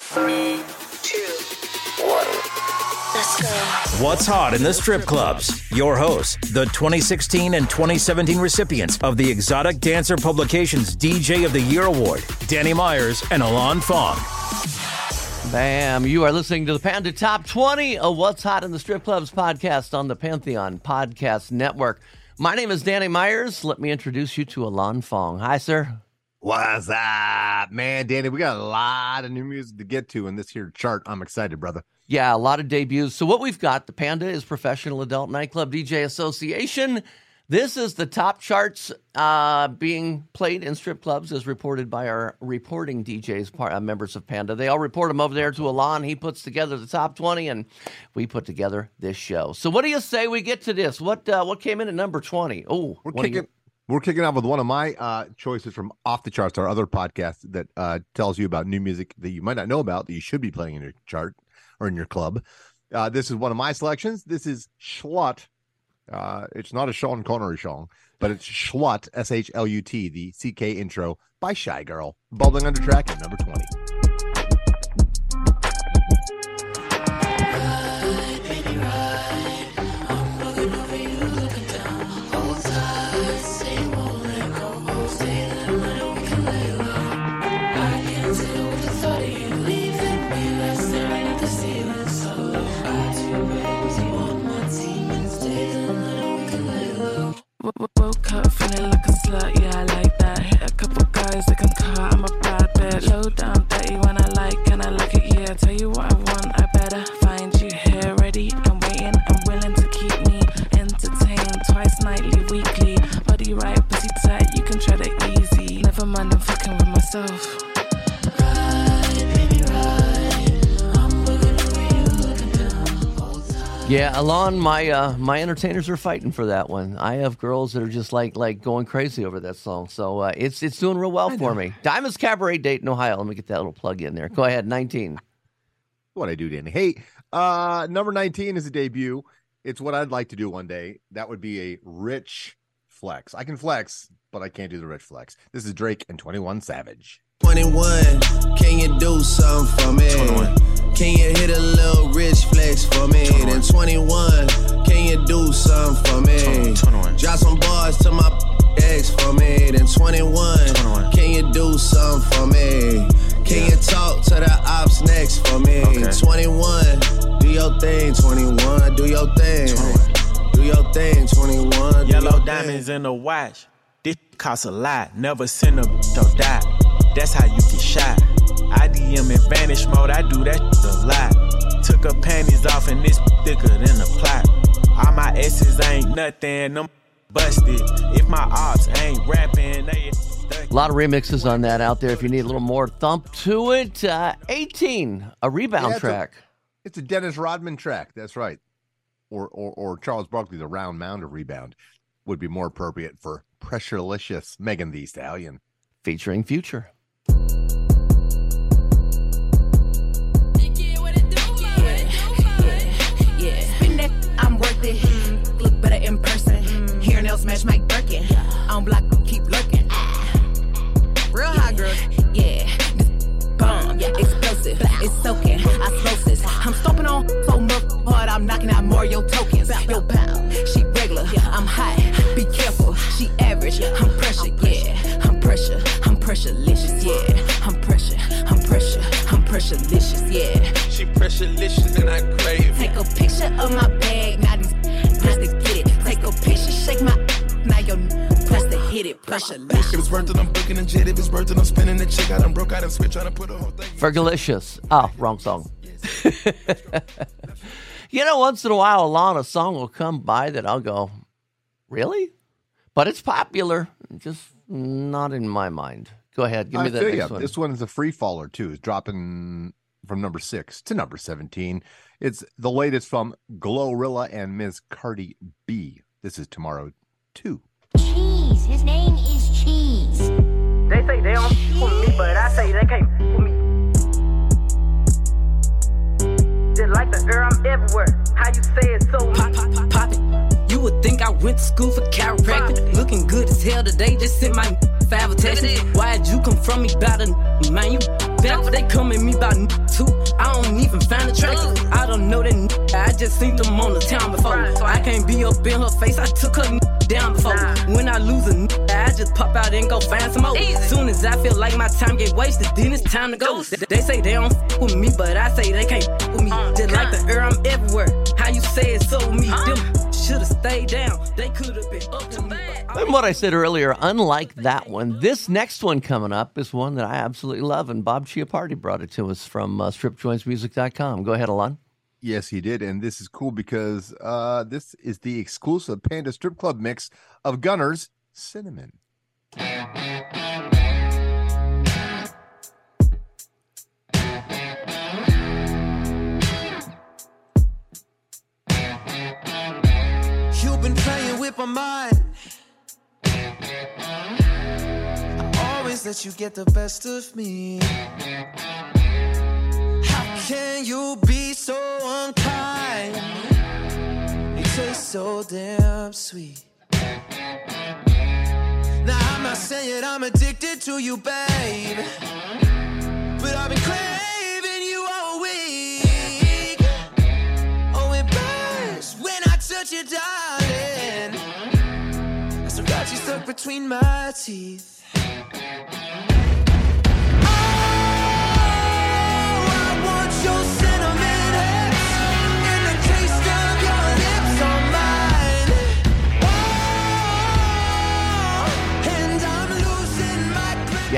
Three, two, one. Let's go. What's hot in the strip clubs? Your hosts, the 2016 and 2017 recipients of the Exotic Dancer Publications DJ of the Year Award, Danny Myers and Alon Fong. Bam. You are listening to the Panda Top 20 of What's Hot in the Strip Clubs podcast on the Pantheon Podcast Network. My name is Danny Myers. Let me introduce you to Alon Fong. Hi, sir. What's up, man? Danny, we got a lot of new music to get to in this here chart. I'm excited, brother. Yeah, a lot of debuts. So, what we've got the Panda is Professional Adult Nightclub DJ Association. This is the top charts uh, being played in strip clubs, as reported by our reporting DJs, par- uh, members of Panda. They all report them over there to Alon. He puts together the top 20, and we put together this show. So, what do you say we get to this? What uh, what came in at number 20? Oh, we're kicking. We're kicking off with one of my uh, choices from Off the Charts, our other podcast that uh, tells you about new music that you might not know about that you should be playing in your chart or in your club. Uh, this is one of my selections. This is Shlut. Uh, it's not a Sean Connery song, but it's Shlut, S H L U T, the CK intro by Shygirl, bubbling under track at number 20. Woke up feeling like a slut, yeah, I like that. Hit a couple guys that can car, I'm a bad bitch. Low down, dirty when I like, and I like it, yeah. Tell you what I want, I better find you here, ready and waiting and willing to keep me entertained twice nightly, weekly. Body right, pussy tight, you can tread it easy. Never mind, I'm fucking with myself. Yeah, Alon, my uh, my entertainers are fighting for that one. I have girls that are just like like going crazy over that song. So uh, it's it's doing real well for me. Diamonds Cabaret Dayton Ohio. Let me get that little plug in there. Go ahead, 19. What I do, Danny. Hey, uh, number 19 is a debut. It's what I'd like to do one day. That would be a rich flex. I can flex, but I can't do the rich flex. This is Drake and 21 Savage. 21, can you do something for me? 21. Can you hit a little rich flex for me? 21. Then 21, can you do something for me? 21. 21. Drop some bars to my ex for me. Then 21, 21. can you do something for me? Can yeah. you talk to the ops next for me? Okay. 21, do your thing. 21, do your thing. 21. Do your thing. 21. Yellow diamonds thing. in the watch. This costs a lot. Never send a to die. That's how you get shot. I DM in vanish mode, I do that a lot. Took her panties off and this thicker than a plot. All my S's ain't nothing, them busted. If my ops ain't rapping, they. A lot of remixes on that out there. If you need a little more thump to it, uh, 18, a rebound yeah, it's track. A, it's a Dennis Rodman track. That's right. Or, or, or Charles Barkley's a round mound of rebound would be more appropriate for Pressurelicious Megan Thee Stallion. Featuring Future. Look better in person. Hair nails match Mike Birkin. On block, keep lurking. Real hot girl. Yeah. Bomb, yeah, explosive. It's soaking. Osmosis. I'm stomping on so much hard. I'm knocking out Mario tokens. Yo, pal, she regular. I'm hot. Be careful. She average. I'm pressure. Yeah. I'm pressure. I'm pressurelicious. Yeah. I'm pressure. I'm pressure. I'm pressurelicious. Yeah. She pressurelicious and I crave. Take a picture of my bag. Now these to get it. Take a picture. Shake my. Now your hit it. Pressurelicious. If it's worth it, I'm booking a jet. If it's worth it, I'm spinning the chick. I done broke out and switch. Trying to put a whole thing. Fergalicious. Oh, wrong song. you know, once in a while, Alon, a song will come by that I'll go, really? But it's popular, just not in my mind. Go ahead, give me I that next you, one. This one is a free faller too. It's dropping from number six to number 17. It's the latest from Glorilla and Ms. Cardi B. This is Tomorrow 2. Cheese. His name is Cheese. They say they don't with me, but I say they can't with me. Just like the air, I'm everywhere. How you say it so pop, pop, pop, pop it. You would think I went to school for chiropractic. Looking good as hell today, just sent my five text. Why'd you come from me about a man? You back, they come at me about it too. I don't even find attractive. I don't know that I just seen them on the town before. So I can't be up in her face, I took her down before. When I lose a I just pop out and go find some more. Soon as I feel like my time get wasted, then it's time to go. They say they don't f with me, but I say they can't f with me. Just like the air, I'm everywhere. How you say it so me? Them should have stayed down. They could have been up to me. And what I said earlier, unlike that one, this next one coming up is one that I absolutely love, and Bob Chiappardi brought it to us from uh, stripjointsmusic.com. Go ahead, Alon. Yes, he did. And this is cool because uh, this is the exclusive Panda Strip Club mix of Gunnar's Cinnamon. You've been playing with my mind. I always let you get the best of me. You be so unkind? You taste so damn sweet. Now I'm not saying I'm addicted to you, babe. But I've been craving you all week. Oh, it burns when I touch you, darling. I still got you stuck between my teeth.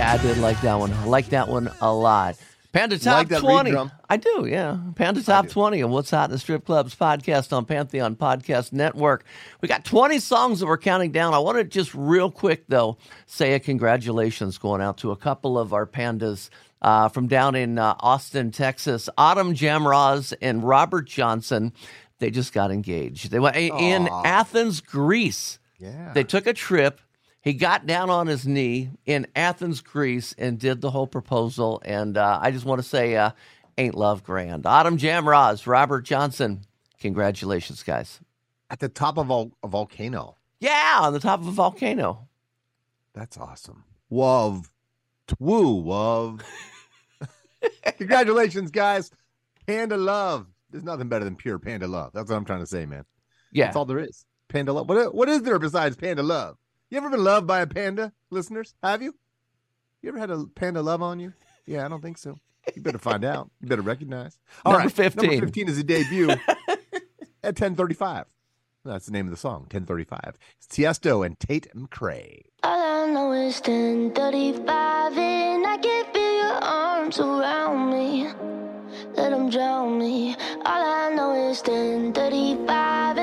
Yeah, I did like that one. I like that one a lot. Panda Top like that 20. drum? I do, yeah. Panda Top 20 and What's Hot in the Strip Clubs podcast on Pantheon Podcast Network. We got 20 songs that we're counting down. I want to just real quick, though, say a congratulations going out to a couple of our pandas uh, from down in uh, Austin, Texas. Autumn Jamroz and Robert Johnson. They just got engaged. They went in Athens, Greece. Yeah. They took a trip. He got down on his knee in Athens, Greece, and did the whole proposal. And uh, I just want to say, uh, ain't love grand? Autumn Jamroz, Robert Johnson, congratulations, guys. At the top of a, a volcano. Yeah, on the top of a volcano. That's awesome. Wov. Woo, wov. Congratulations, guys. Panda love. There's nothing better than pure panda love. That's what I'm trying to say, man. Yeah. That's all there is. Panda love. What, what is there besides panda love? You ever been loved by a panda, listeners? Have you? You ever had a panda love on you? Yeah, I don't think so. You better find out. You better recognize. All Number right, 15. Number 15 is a debut at 1035. That's the name of the song, 1035. It's Tiesto and Tate McRae. All I know is 1035 and I can feel your arms around me. Let them drown me. All I know is 1035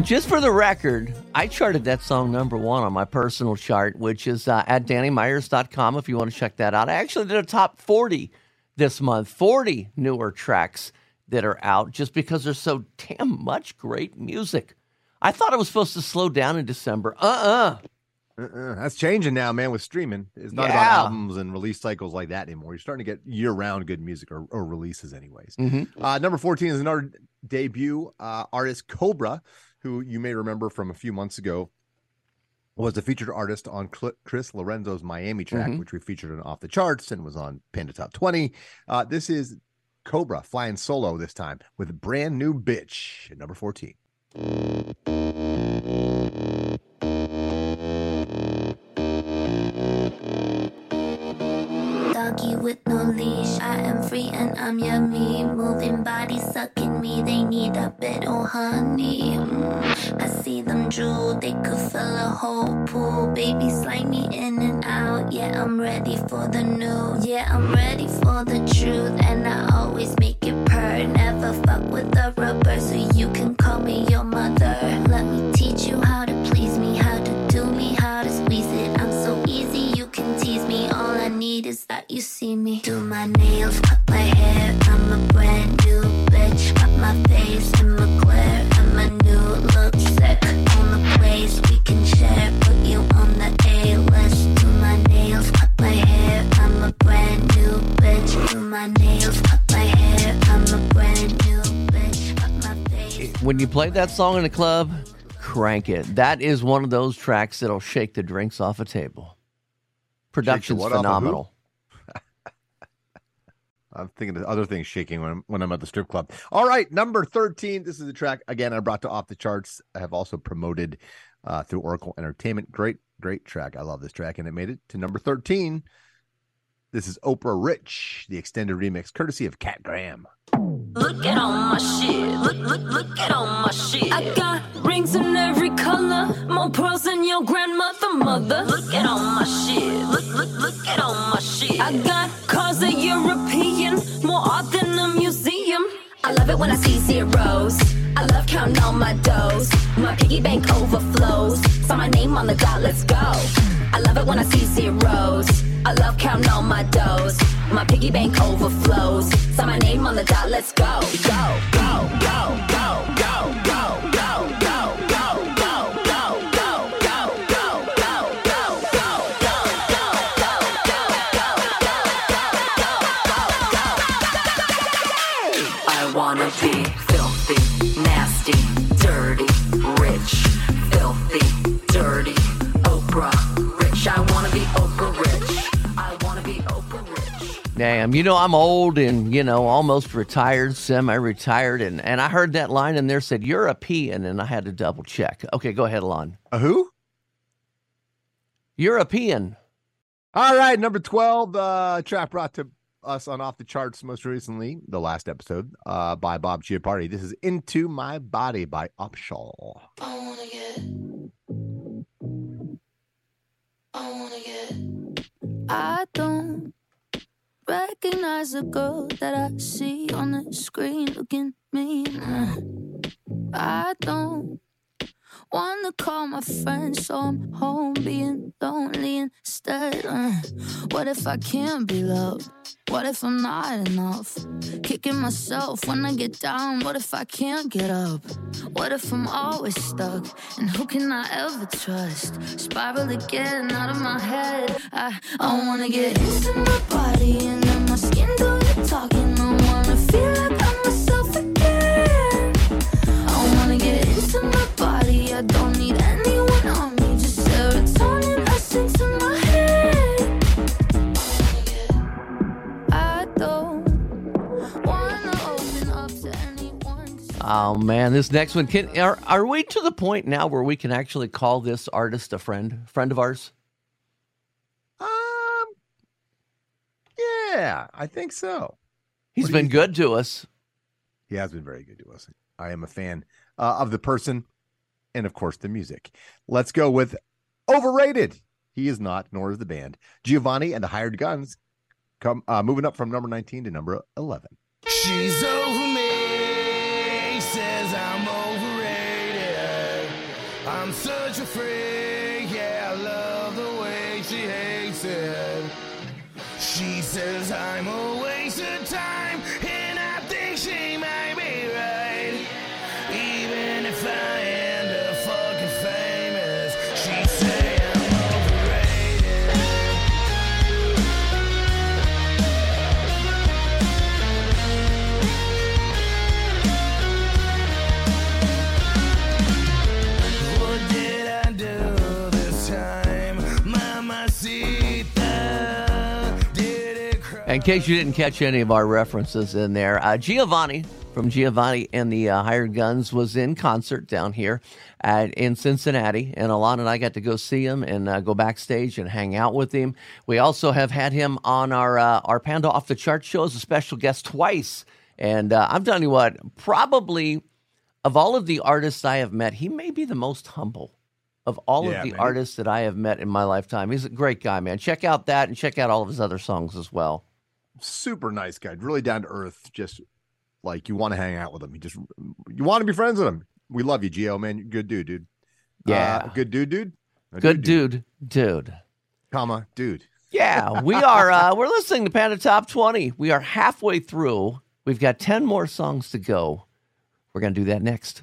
And, just for the record, I charted that song number one on my personal chart, which is uh, at DannyMyers.com if you want to check that out. I actually did a top 40 this month, 40 newer tracks that are out just because there's so damn much great music. I thought it was supposed to slow down in December. Uh uh Uh-uh. That's changing now, man, with streaming. It's not about albums and release cycles like that anymore. You're starting to get year round good music or, or releases, anyways. Mhm. Uh, number 14 is another debut uh, artist, Cobra, who you may remember from a few months ago was a featured artist on Cl- Chris Lorenzo's Miami track, Mhm. which we featured on Off the Charts and was on Panda Top 20. Uh, this is Cobrah flying solo this time with Brand New Bitch at number 14. With no leash. I am free and I'm yummy. Moving bodies sucking me. They need a bit of honey. Mm, I see them drool. They could fill a whole pool. Baby, slide me in and out. Yeah, I'm ready for the new. Yeah, I'm ready for the truth. And I always make it purr. Never fuck with the rubber, so you can call me your mother. You see me. Do my nails, cut my hair. I'm a brand new bitch. Got my face in my glare and my new look sick. On the place we can share. Put you on the A list. Do my nails, cut my hair. I'm a brand new bitch. Do my nails, cut my hair. I'm a brand new bitch. Got my face. When you play that song in a club, crank it. That is one of those tracks that'll shake the drinks off a table. Production's what of phenomenal. I'm thinking of other things shaking when I'm, when I'm at the strip club. All right, number 13. This is a track, again, I brought to Off the Charts. I have also promoted uh, through Oracle Entertainment. Great, great track. I love this track, and it made it to number 13. This is Oprah Rich, the extended remix, courtesy of Kat Graham. Look at all my shit. Look, look, look at all my shit. I got rings in every color. More pearls than your grandmother, mother. Look at all my shit. Look, look, look at all my shit. I got cars that European. More art than a museum. I love it when I see zeros. I love counting all my doughs. My piggy bank overflows. Saw my name on the dot, let's go. I love it when I see zeros. I love counting all my doughs. My piggy bank overflows. Saw my name on the dot, let's. Go, go, go, go, go, go, go, Damn, you know I'm old and you know almost retired, semi-retired, and and I heard that line in there said European, and I had to double check. Okay, go ahead, Alon. A who? European. All right, number 12, uh, track brought to us on Off the Charts most recently, the last episode, uh, by Bob Chiappardi. This is Into My Body by Upsahl. I wanna get. I wanna get. I don't recognize the girl that I see on the screen looking mean. I don't wanna call my friends, so I'm home being lonely instead. Uh, what if I can't be loved? What if I'm not enough? Kicking myself when I get down. What if I can't get up? What if I'm always stuck? And who can I ever trust? Spiral again out of my head. I, I wanna get into my body and then my skin do the talking. I wanna feel like I don't need anyone on me. Just serotonin essence in my head. I don't wanna open up to anyone. Oh man, this next one can are are we to the point now where we can actually call this artist a friend, friend of ours? Um, yeah, I think so. He's What been you good to us. He has been very good to us. I am a fan uh, of the person and, of course, the music. Let's go with Overrated. He is not, nor is the band. Giovannie and the Hired Guns come uh, moving up from number 19 to number 11. She's over me, says I'm overrated. I'm such a freak, yeah, I love the way she hates it. She says I'm a waste of time, In case you didn't catch any of our references in there, uh, Giovannie from Giovannie and the uh, Hired Guns was in concert down here at, in Cincinnati, and Alon and I got to go see him and uh, go backstage and hang out with him. We also have had him on our uh, our Panda Off the Chart show as a special guest twice, and uh, I'm telling you what, probably of all of the artists I have met, he may be the most humble of all Yeah, of the man. artists that I have met in my lifetime. He's a great guy, man. Check out that and check out all of his other songs as well. Super nice guy, really down to earth. Just like you want to hang out with him. You just you want to be friends with him. We love you, Gio, man. Good dude, dude. Yeah. Uh, good dude, dude. A Good dude, dude. comma, dude. Yeah, we are. Uh, we're listening to Panda Top 20. We are halfway through. We've got 10 more songs to go. We're going to do that next.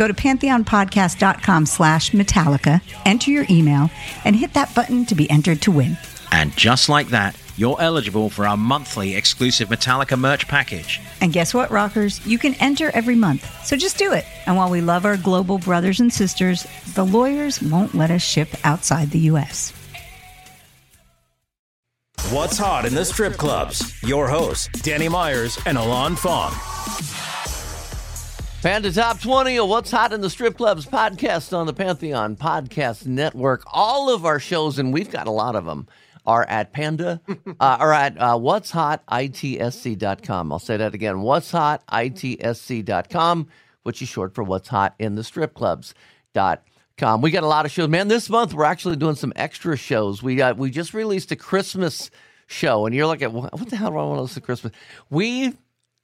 Go to pantheonpodcast.com slash Metallica, enter your email, and hit that button to be entered to win. And just like that, you're eligible for our monthly exclusive Metallica merch package. And guess what, rockers? You can enter every month. So just do it. And while we love our global brothers and sisters, the lawyers won't let us ship outside the U.S. What's hot in the strip clubs? Your hosts, Danny Myers and Alon Fong. Panda Top 20 of What's Hot in the Strip Clubs podcast on the Pantheon Podcast Network. All of our shows, and we've got a lot of them, are at Panda, uh, are at uh, What's Hot ITSC.com. I'll say that again What's Hot ITSC.com, which is short for What's Hot in the Strip Clubs. Dot com. We got a lot of shows, man. This month we're actually doing some extra shows. We got we just released a Christmas show, and you're like, what what the hell do I want to listen to Christmas? We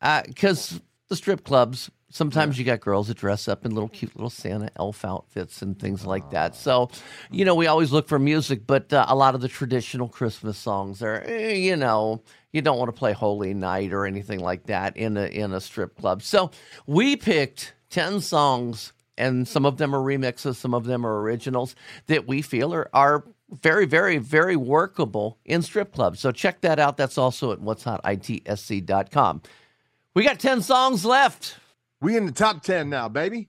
because the strip clubs sometimes you got girls that dress up in little cute little Santa elf outfits and things like that. So, you know, we always look for music, but uh, a lot of the traditional Christmas songs are, eh, you know, you don't want to play Holy Night or anything like that in a in a strip club. So, we picked 10 songs and some of them are remixes, some of them are originals that we feel are are very, very, very workable in strip clubs. So check that out. That's also at what's hot itsc.com. We got 10 songs left. We in the top 10 now, baby.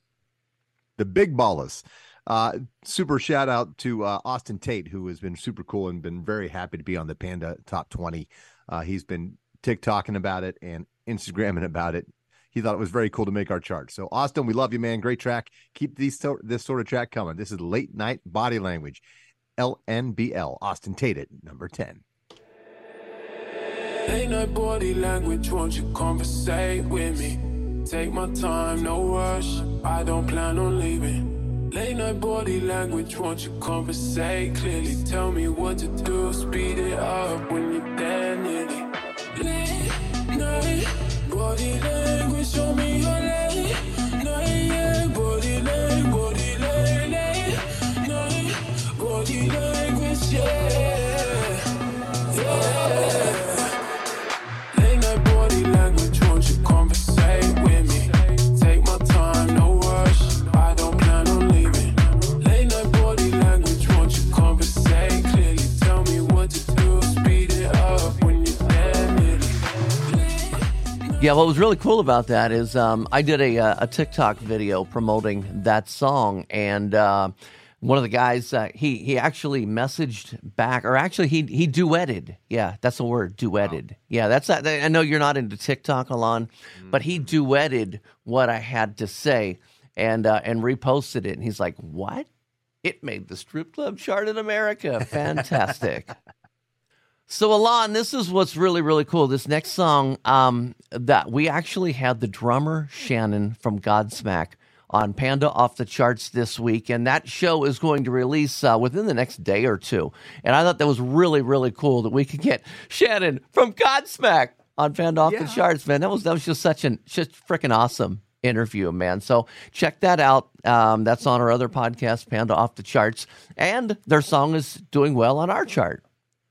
The big ballers. Uh, super shout out to uh, Austin Tate, who has been super cool and been very happy to be on the Panda Top 20. Uh, he's been TikToking about it and Instagramming about it. He thought it was very cool to make our chart. So, Austin, we love you, man. Great track. Keep these so- this sort of track coming. This is Late Night Body Language, LNBL. Austin Tate at number 10. Ain't no body language, won't you conversate with me? Take my time, no rush. I don't plan on leaving. Late night body language, won't you conversate clearly? Tell me what to do, speed it up when you're there nearly. Yeah, what was really cool about that is um, I did a, uh, a TikTok video promoting that song, and uh, one of the guys uh, he he actually messaged back, or actually he he duetted. Yeah, that's the word, duetted. Yeah, that's that. I know you're not into TikTok, Alon, but he duetted what I had to say and uh, and reposted it, and he's like, "What? It made the strip club chart in America. Fantastic." So Alon, this is what's really really cool. This next song, um, that we actually had the drummer Shannon from Godsmack on Panda off the charts this week, and that show is going to release uh, within the next day or two. And I thought that was really really cool that we could get Shannon from Godsmack on Panda off the charts. Man, that was that was just such an just freaking awesome interview, man. So check that out. Um, that's on our other podcast, Panda off the charts, and their song is doing well on our chart.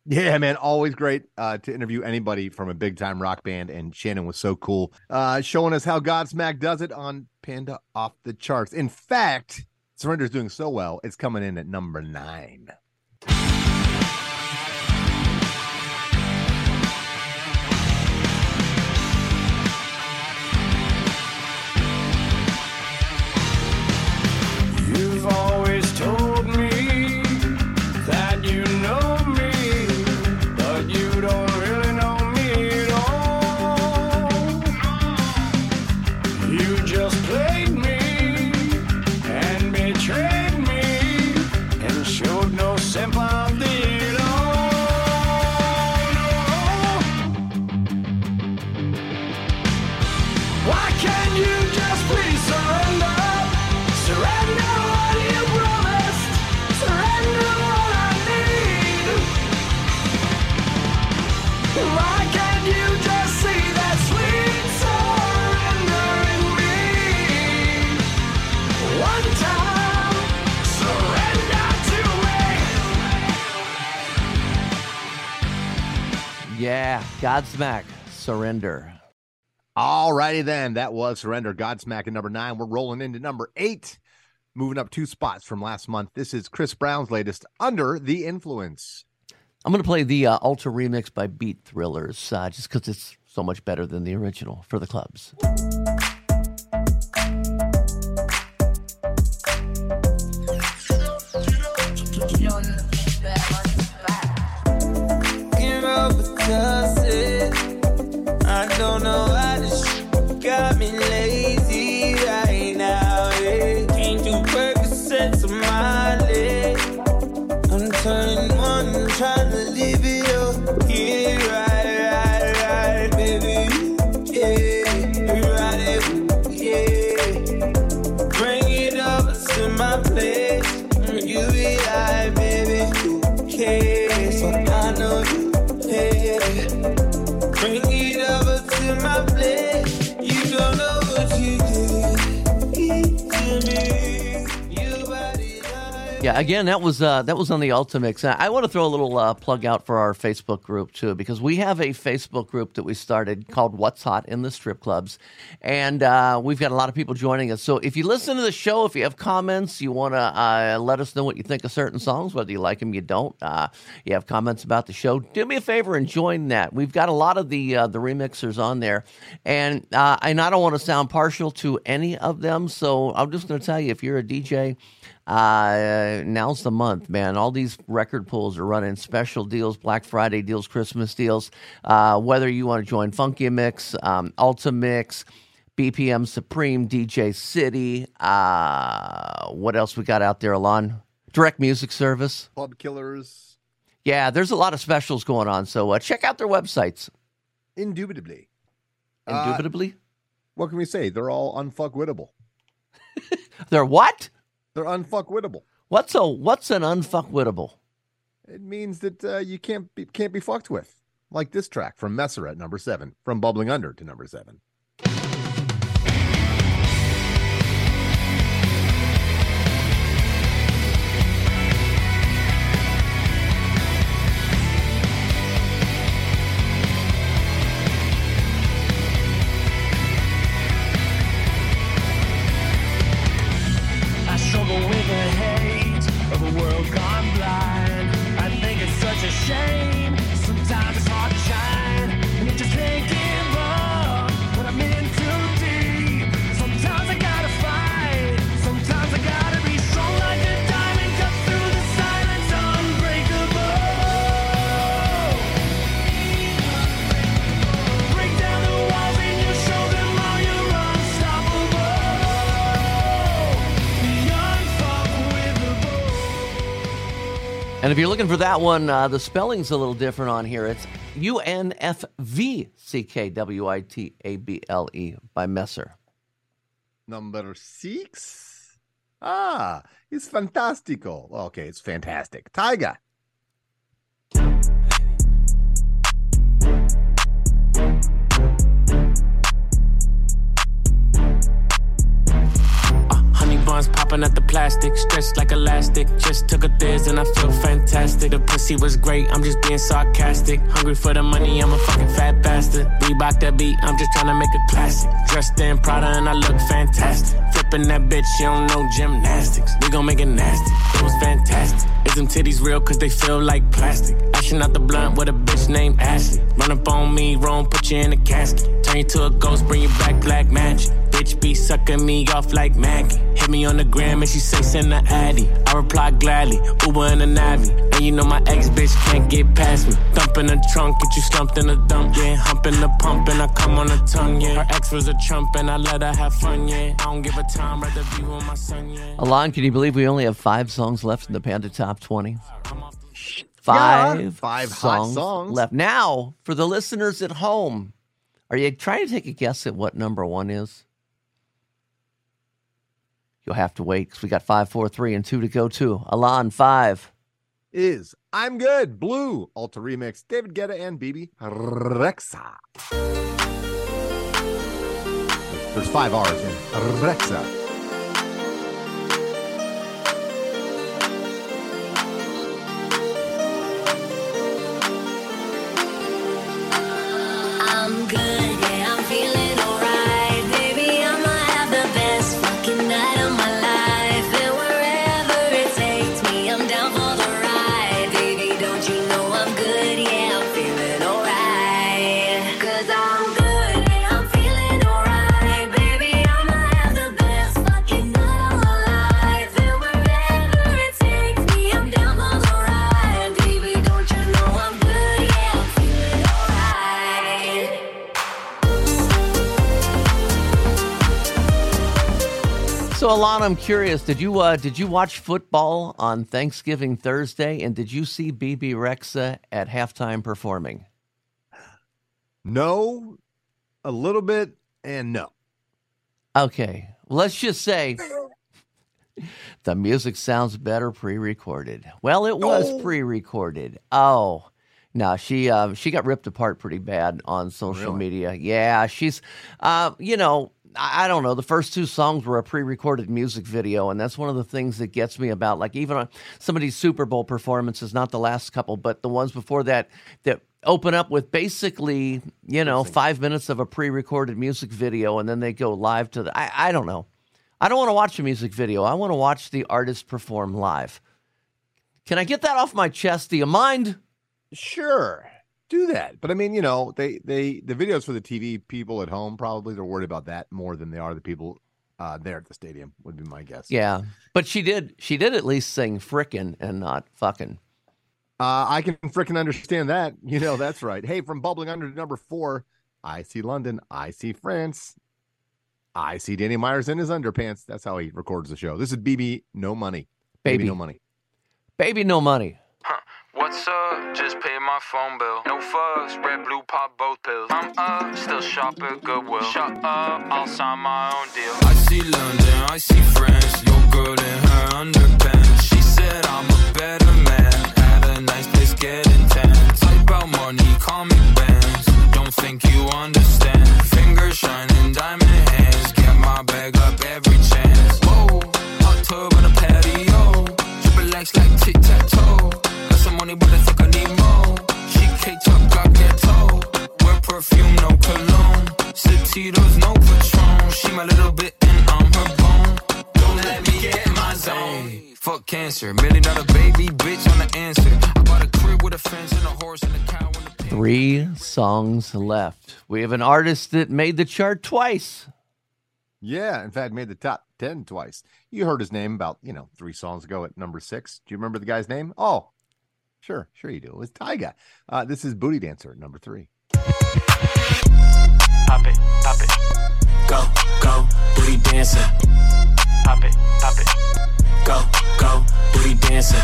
Yeah, man, always great uh, to interview anybody from a big time rock band, and Shannon was so cool, uh, showing us how Godsmack does it on Panda off the charts. In fact, Surrender's doing so well, it's coming in at number nine. Yeah, Godsmack, surrender. All righty then. That was Surrender Godsmack at number nine. We're rolling into number eight, moving up two spots from last month. This is Chris Brown's latest, Under the Influence. I'm going to play the uh, Ultra remix by Beat Thrillers uh, just because it's so much better than the original for the clubs. Again, that was uh, that was on the Ultimix. I want to throw a little uh, plug out for our Facebook group too, because we have a Facebook group that we started called "What's Hot in the Strip Clubs," and uh, we've got a lot of people joining us. So if you listen to the show, if you have comments, you want to uh, let us know what you think of certain songs, whether you like them, you don't. Uh, you have comments about the show, do me a favor and join that. We've got a lot of the uh, the remixers on there, and and I don't want to sound partial to any of them, so I'm just going to tell you if you're a DJ. Uh, now's the month, man. All these record pools are running special deals, Black Friday deals, Christmas deals. Uh, whether you want to join Funky Mix, um, Ultimix, BPM Supreme, DJ City. Uh, what else we got out there, Alon? Direct Music Service. Club Killers. Yeah, there's a lot of specials going on. So uh, check out their websites. Indubitably. Indubitably? what can we say? They're all unfuckwittable. They're what? They're unfuckwittable. What's a what's an unfuckwittable? It means that uh, you can't be can't be fucked with. Like this track from Messer at number seven, from Bubbling Under to number seven. And if you're looking for that one, uh, the spelling's a little different on here. It's U N F V C K W I T A B L E by Messer. Number six. Ah, it's fantastico. Okay, it's fantastic. Tyga. Popping at the plastic, stretched like elastic. Just took a thiz and I feel fantastic. The pussy was great, I'm just being sarcastic. Hungry for the money, I'm a fucking fat bastard. Reebok that beat, I'm just trying to make a classic. Dressed in Prada and I look fantastic. Flipping that bitch, you don't know gymnastics. We gon' make it nasty. It was fantastic. Is them titties real? Cause they feel like plastic. Ashing out the blunt with a bitch named Ashley. Run up on me, wrong, put you in a casket. Turn you to a ghost, bring you back black magic. Bitch be sucking me off like Maggie. Hit me on the gram and she say send the addy. I reply gladly, Uber and a Navi. And you know my ex bitch can't get past me. Thump in the trunk, get you slumped in the dump, yeah. Hump in the pump and I come on the tongue, yeah. Her ex was a trump and I let her have fun, yeah. I don't give a time, rather be with my son, yeah. Alon, can you believe we only have five songs left in the Panda Top 20? Five, five hot songs. left. Now, for the listeners at home, are you trying to take a guess at what number one is? You'll have to wait because we got five, four, three, and two to go too. Alon, five. Is I'm Good, Blue, Alta Remix, David Guetta and Bebe Rexha. There's five R's in Rexha. So, Alana, I'm curious. Did you uh, did you watch football on Thanksgiving Thursday, and did you see Bebe Rexha at halftime performing? No, a little bit, and no. Okay, let's just say the music sounds better pre-recorded. Well, it was Oh. pre-recorded. Oh, no, she uh, she got ripped apart pretty bad on social Really? media. Yeah, she's, uh, you know, I, don't know. The first two songs were a pre-recorded music video, and that's one of the things that gets me about like even on some of these Super Bowl performances, not the last couple, but the ones before that that open up with basically, you know, five minutes of a pre-recorded music video, and then they go live to the. I, I don't know. I don't want to watch a music video. I want to watch the artist perform live. Can I get that off my chest? Do you mind? Sure, do that. But I mean, you know, they they the videos for the TV people at home probably they're worried about that more than they are the people uh, there at the stadium. Would be my guess. Yeah, but she did. She did at least sing "frickin" and not "fucking." Uh, I can frickin' understand that. You know, that's right. Hey, from bubbling under to number four, I see London. I see France. I see Danny Myers in his underpants. That's how he records the show. This is BB No Money. Baby. No Money. Baby, no money. What's up? Just paid my phone bill. No fuss, red, blue, pop both pills. I'm up, still shop at Goodwill. Shut up, I'll sign my own deal. I see London, I see France. Your girl in her underpants. She said I'm a better man at a nice place getting tan. Type out money, call me bands. Don't think you understand. Fingers shining, diamond hands. Get my bag up every chance. Whoa, tub on a patio. Triple X like tic tac toe. Got some money, but think I. She K top, got ghetto. Wear perfume, no cologne. Sip no Patron. She my little bit and I'm her bone. Don't let me get in my zone. Fuck cancer, million dollar baby, bitch on the answer. I bought a crib with a fence and a horse and a cow. And a Three songs left. We have an artist that made the chart twice. Yeah, in fact, made the top 10 twice. You heard his name about, you know, three songs ago at number six. Do you remember the guy's name? Oh, sure, sure you do. It was Tyga. Uh, this is Booty Dancer number three. Pop it, pop it. Go, go, booty dancer. Pop it, pop it. Go, go, booty dancer.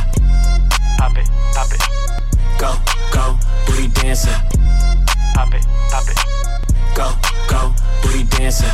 Pop it, pop it. Go, go, booty dancer. Pop it, pop it. Go, go, booty dancer.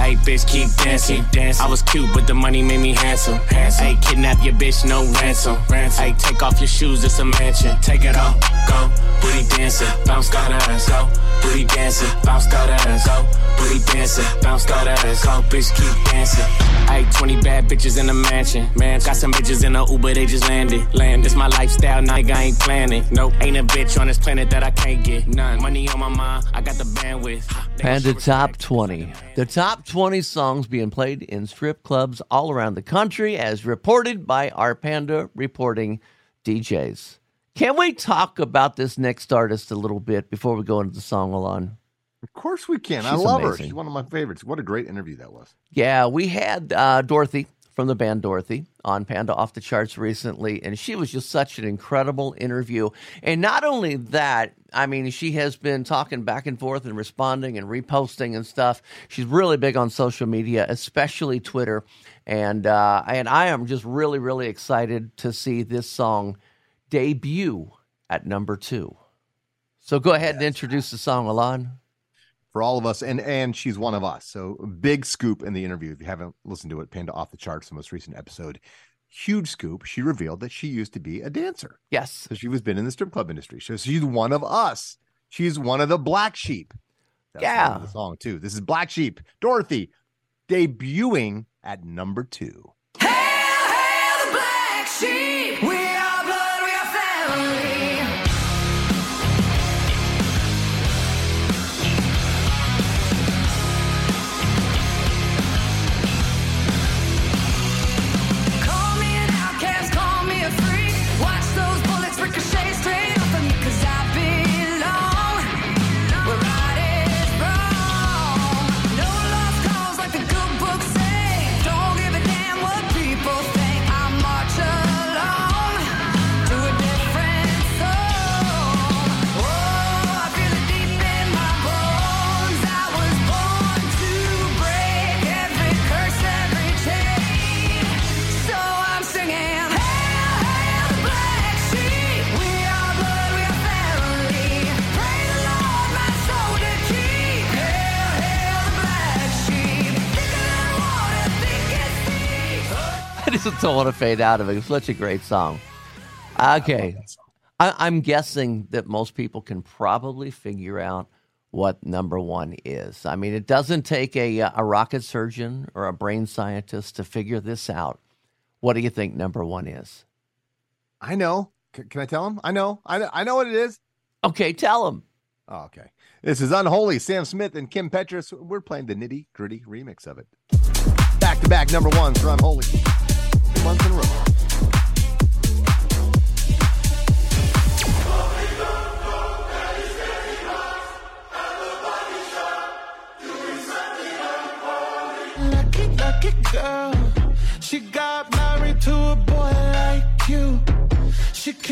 Hey, bitch, keep dancing. I was cute, but the money made me handsome. Hey, kidnap your bitch, no ransom. Hey, take off your shoes, it's a mansion. Take it off, go, booty dancing. Bounce that ass, go, booty dancing. Bounce that ass, go, booty dancing. Bounce that ass, go, bitch, keep dancing. Hey, 20 bad bitches in a mansion. Man, got some bitches in a Uber, they just landed. Land, it's my lifestyle, nigga, I ain't planning. Nope, ain't a bitch on this planet that I can't get. None. Money on my mind, I got the bandwidth. Panda Top 20. The top 20 songs being played in strip clubs all around the country, as reported by our Panda reporting DJs. Can we talk about this next artist a little bit before we go into the song, Alon? Of course we can. I She's love her. She's one of my favorites. What a great interview that was. Yeah, we had uh, Dorothy from the band Dorothy on Panda Off the Charts recently, and she was just such an incredible interview. And not only that, I mean, she has been talking back and forth and responding and reposting and stuff. She's really big on social media, especially Twitter. And uh, and I am just really, really excited to see this song debut at number two. So go ahead and introduce the song, Alon. For all of us and and she's one of us. So big scoop in the interview. If you haven't listened to it panda off the charts the most recent episode. Huge scoop. She revealed that she used to be a dancer. Yes. So she was been in the strip club industry. So she's one of us. She's one of the black sheep. That's Yeah. of the song too. This is black sheep. Dorothy debuting at number two. Black sheep, don't want to fade out of it. It's such a great song. Okay. I, I'm guessing that most people can probably figure out what number one is. I mean, it doesn't take a, a rocket surgeon or a brain scientist to figure this out. What do you think number one is? i know C- can i tell him i know I, I know what it is okay tell him oh, okay this is unholy sam smith and kim petras we're playing the Nitti Gritti remix of it back to back number ones for unholy Two months in a row Lucky, lucky girl. She got married to a boy like you. She'd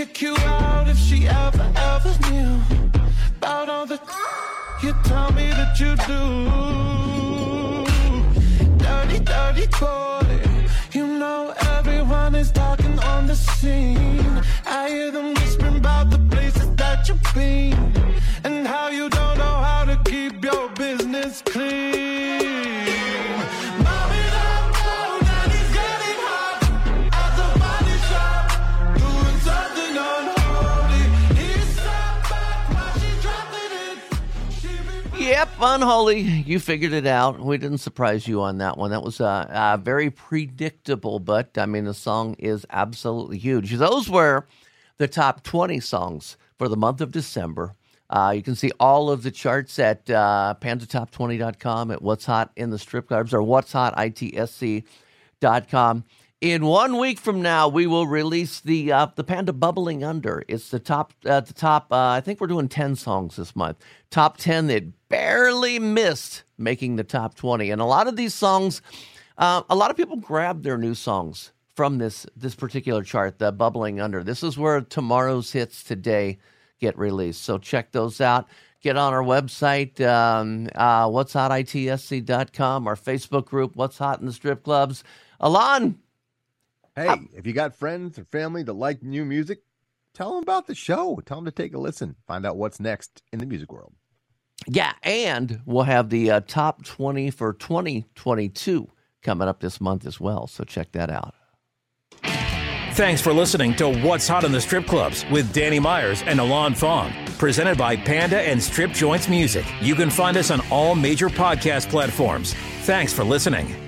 fun, Holly. You figured it out. We didn't surprise you on that one. That was uh, uh, very predictable, but I mean, the song is absolutely huge. Those were the top 20 songs for the month of December. Uh, you can see all of the charts at uh, pandatop20.com, at What's Hot in the Strip Clubs, or What's Hot ITSC.com. In one week from now, we will release the uh, the Panda Bubbling Under. It's the top uh, the top. Uh, I think we're doing ten songs this month. Top ten that barely missed making the top twenty. And a lot of these songs, uh, a lot of people grab their new songs from this this particular chart, the Bubbling Under. This is where tomorrow's hits today get released. So check those out. Get on our website, um, uh, what's hot itsc.com, our Facebook group, What's Hot in the Strip Clubs. Alon, Hey, if you got friends or family that like new music, tell them about the show. Tell them to take a listen. Find out what's next in the music world. Yeah, and we'll have the uh, top 20 for 2022 coming up this month as well. So check that out. Thanks for listening to What's Hot in the Strip Clubs with Danny Meyers and Alon Fong, presented by Panda and Strip Joints Music. You can find us on all major podcast platforms. Thanks for listening.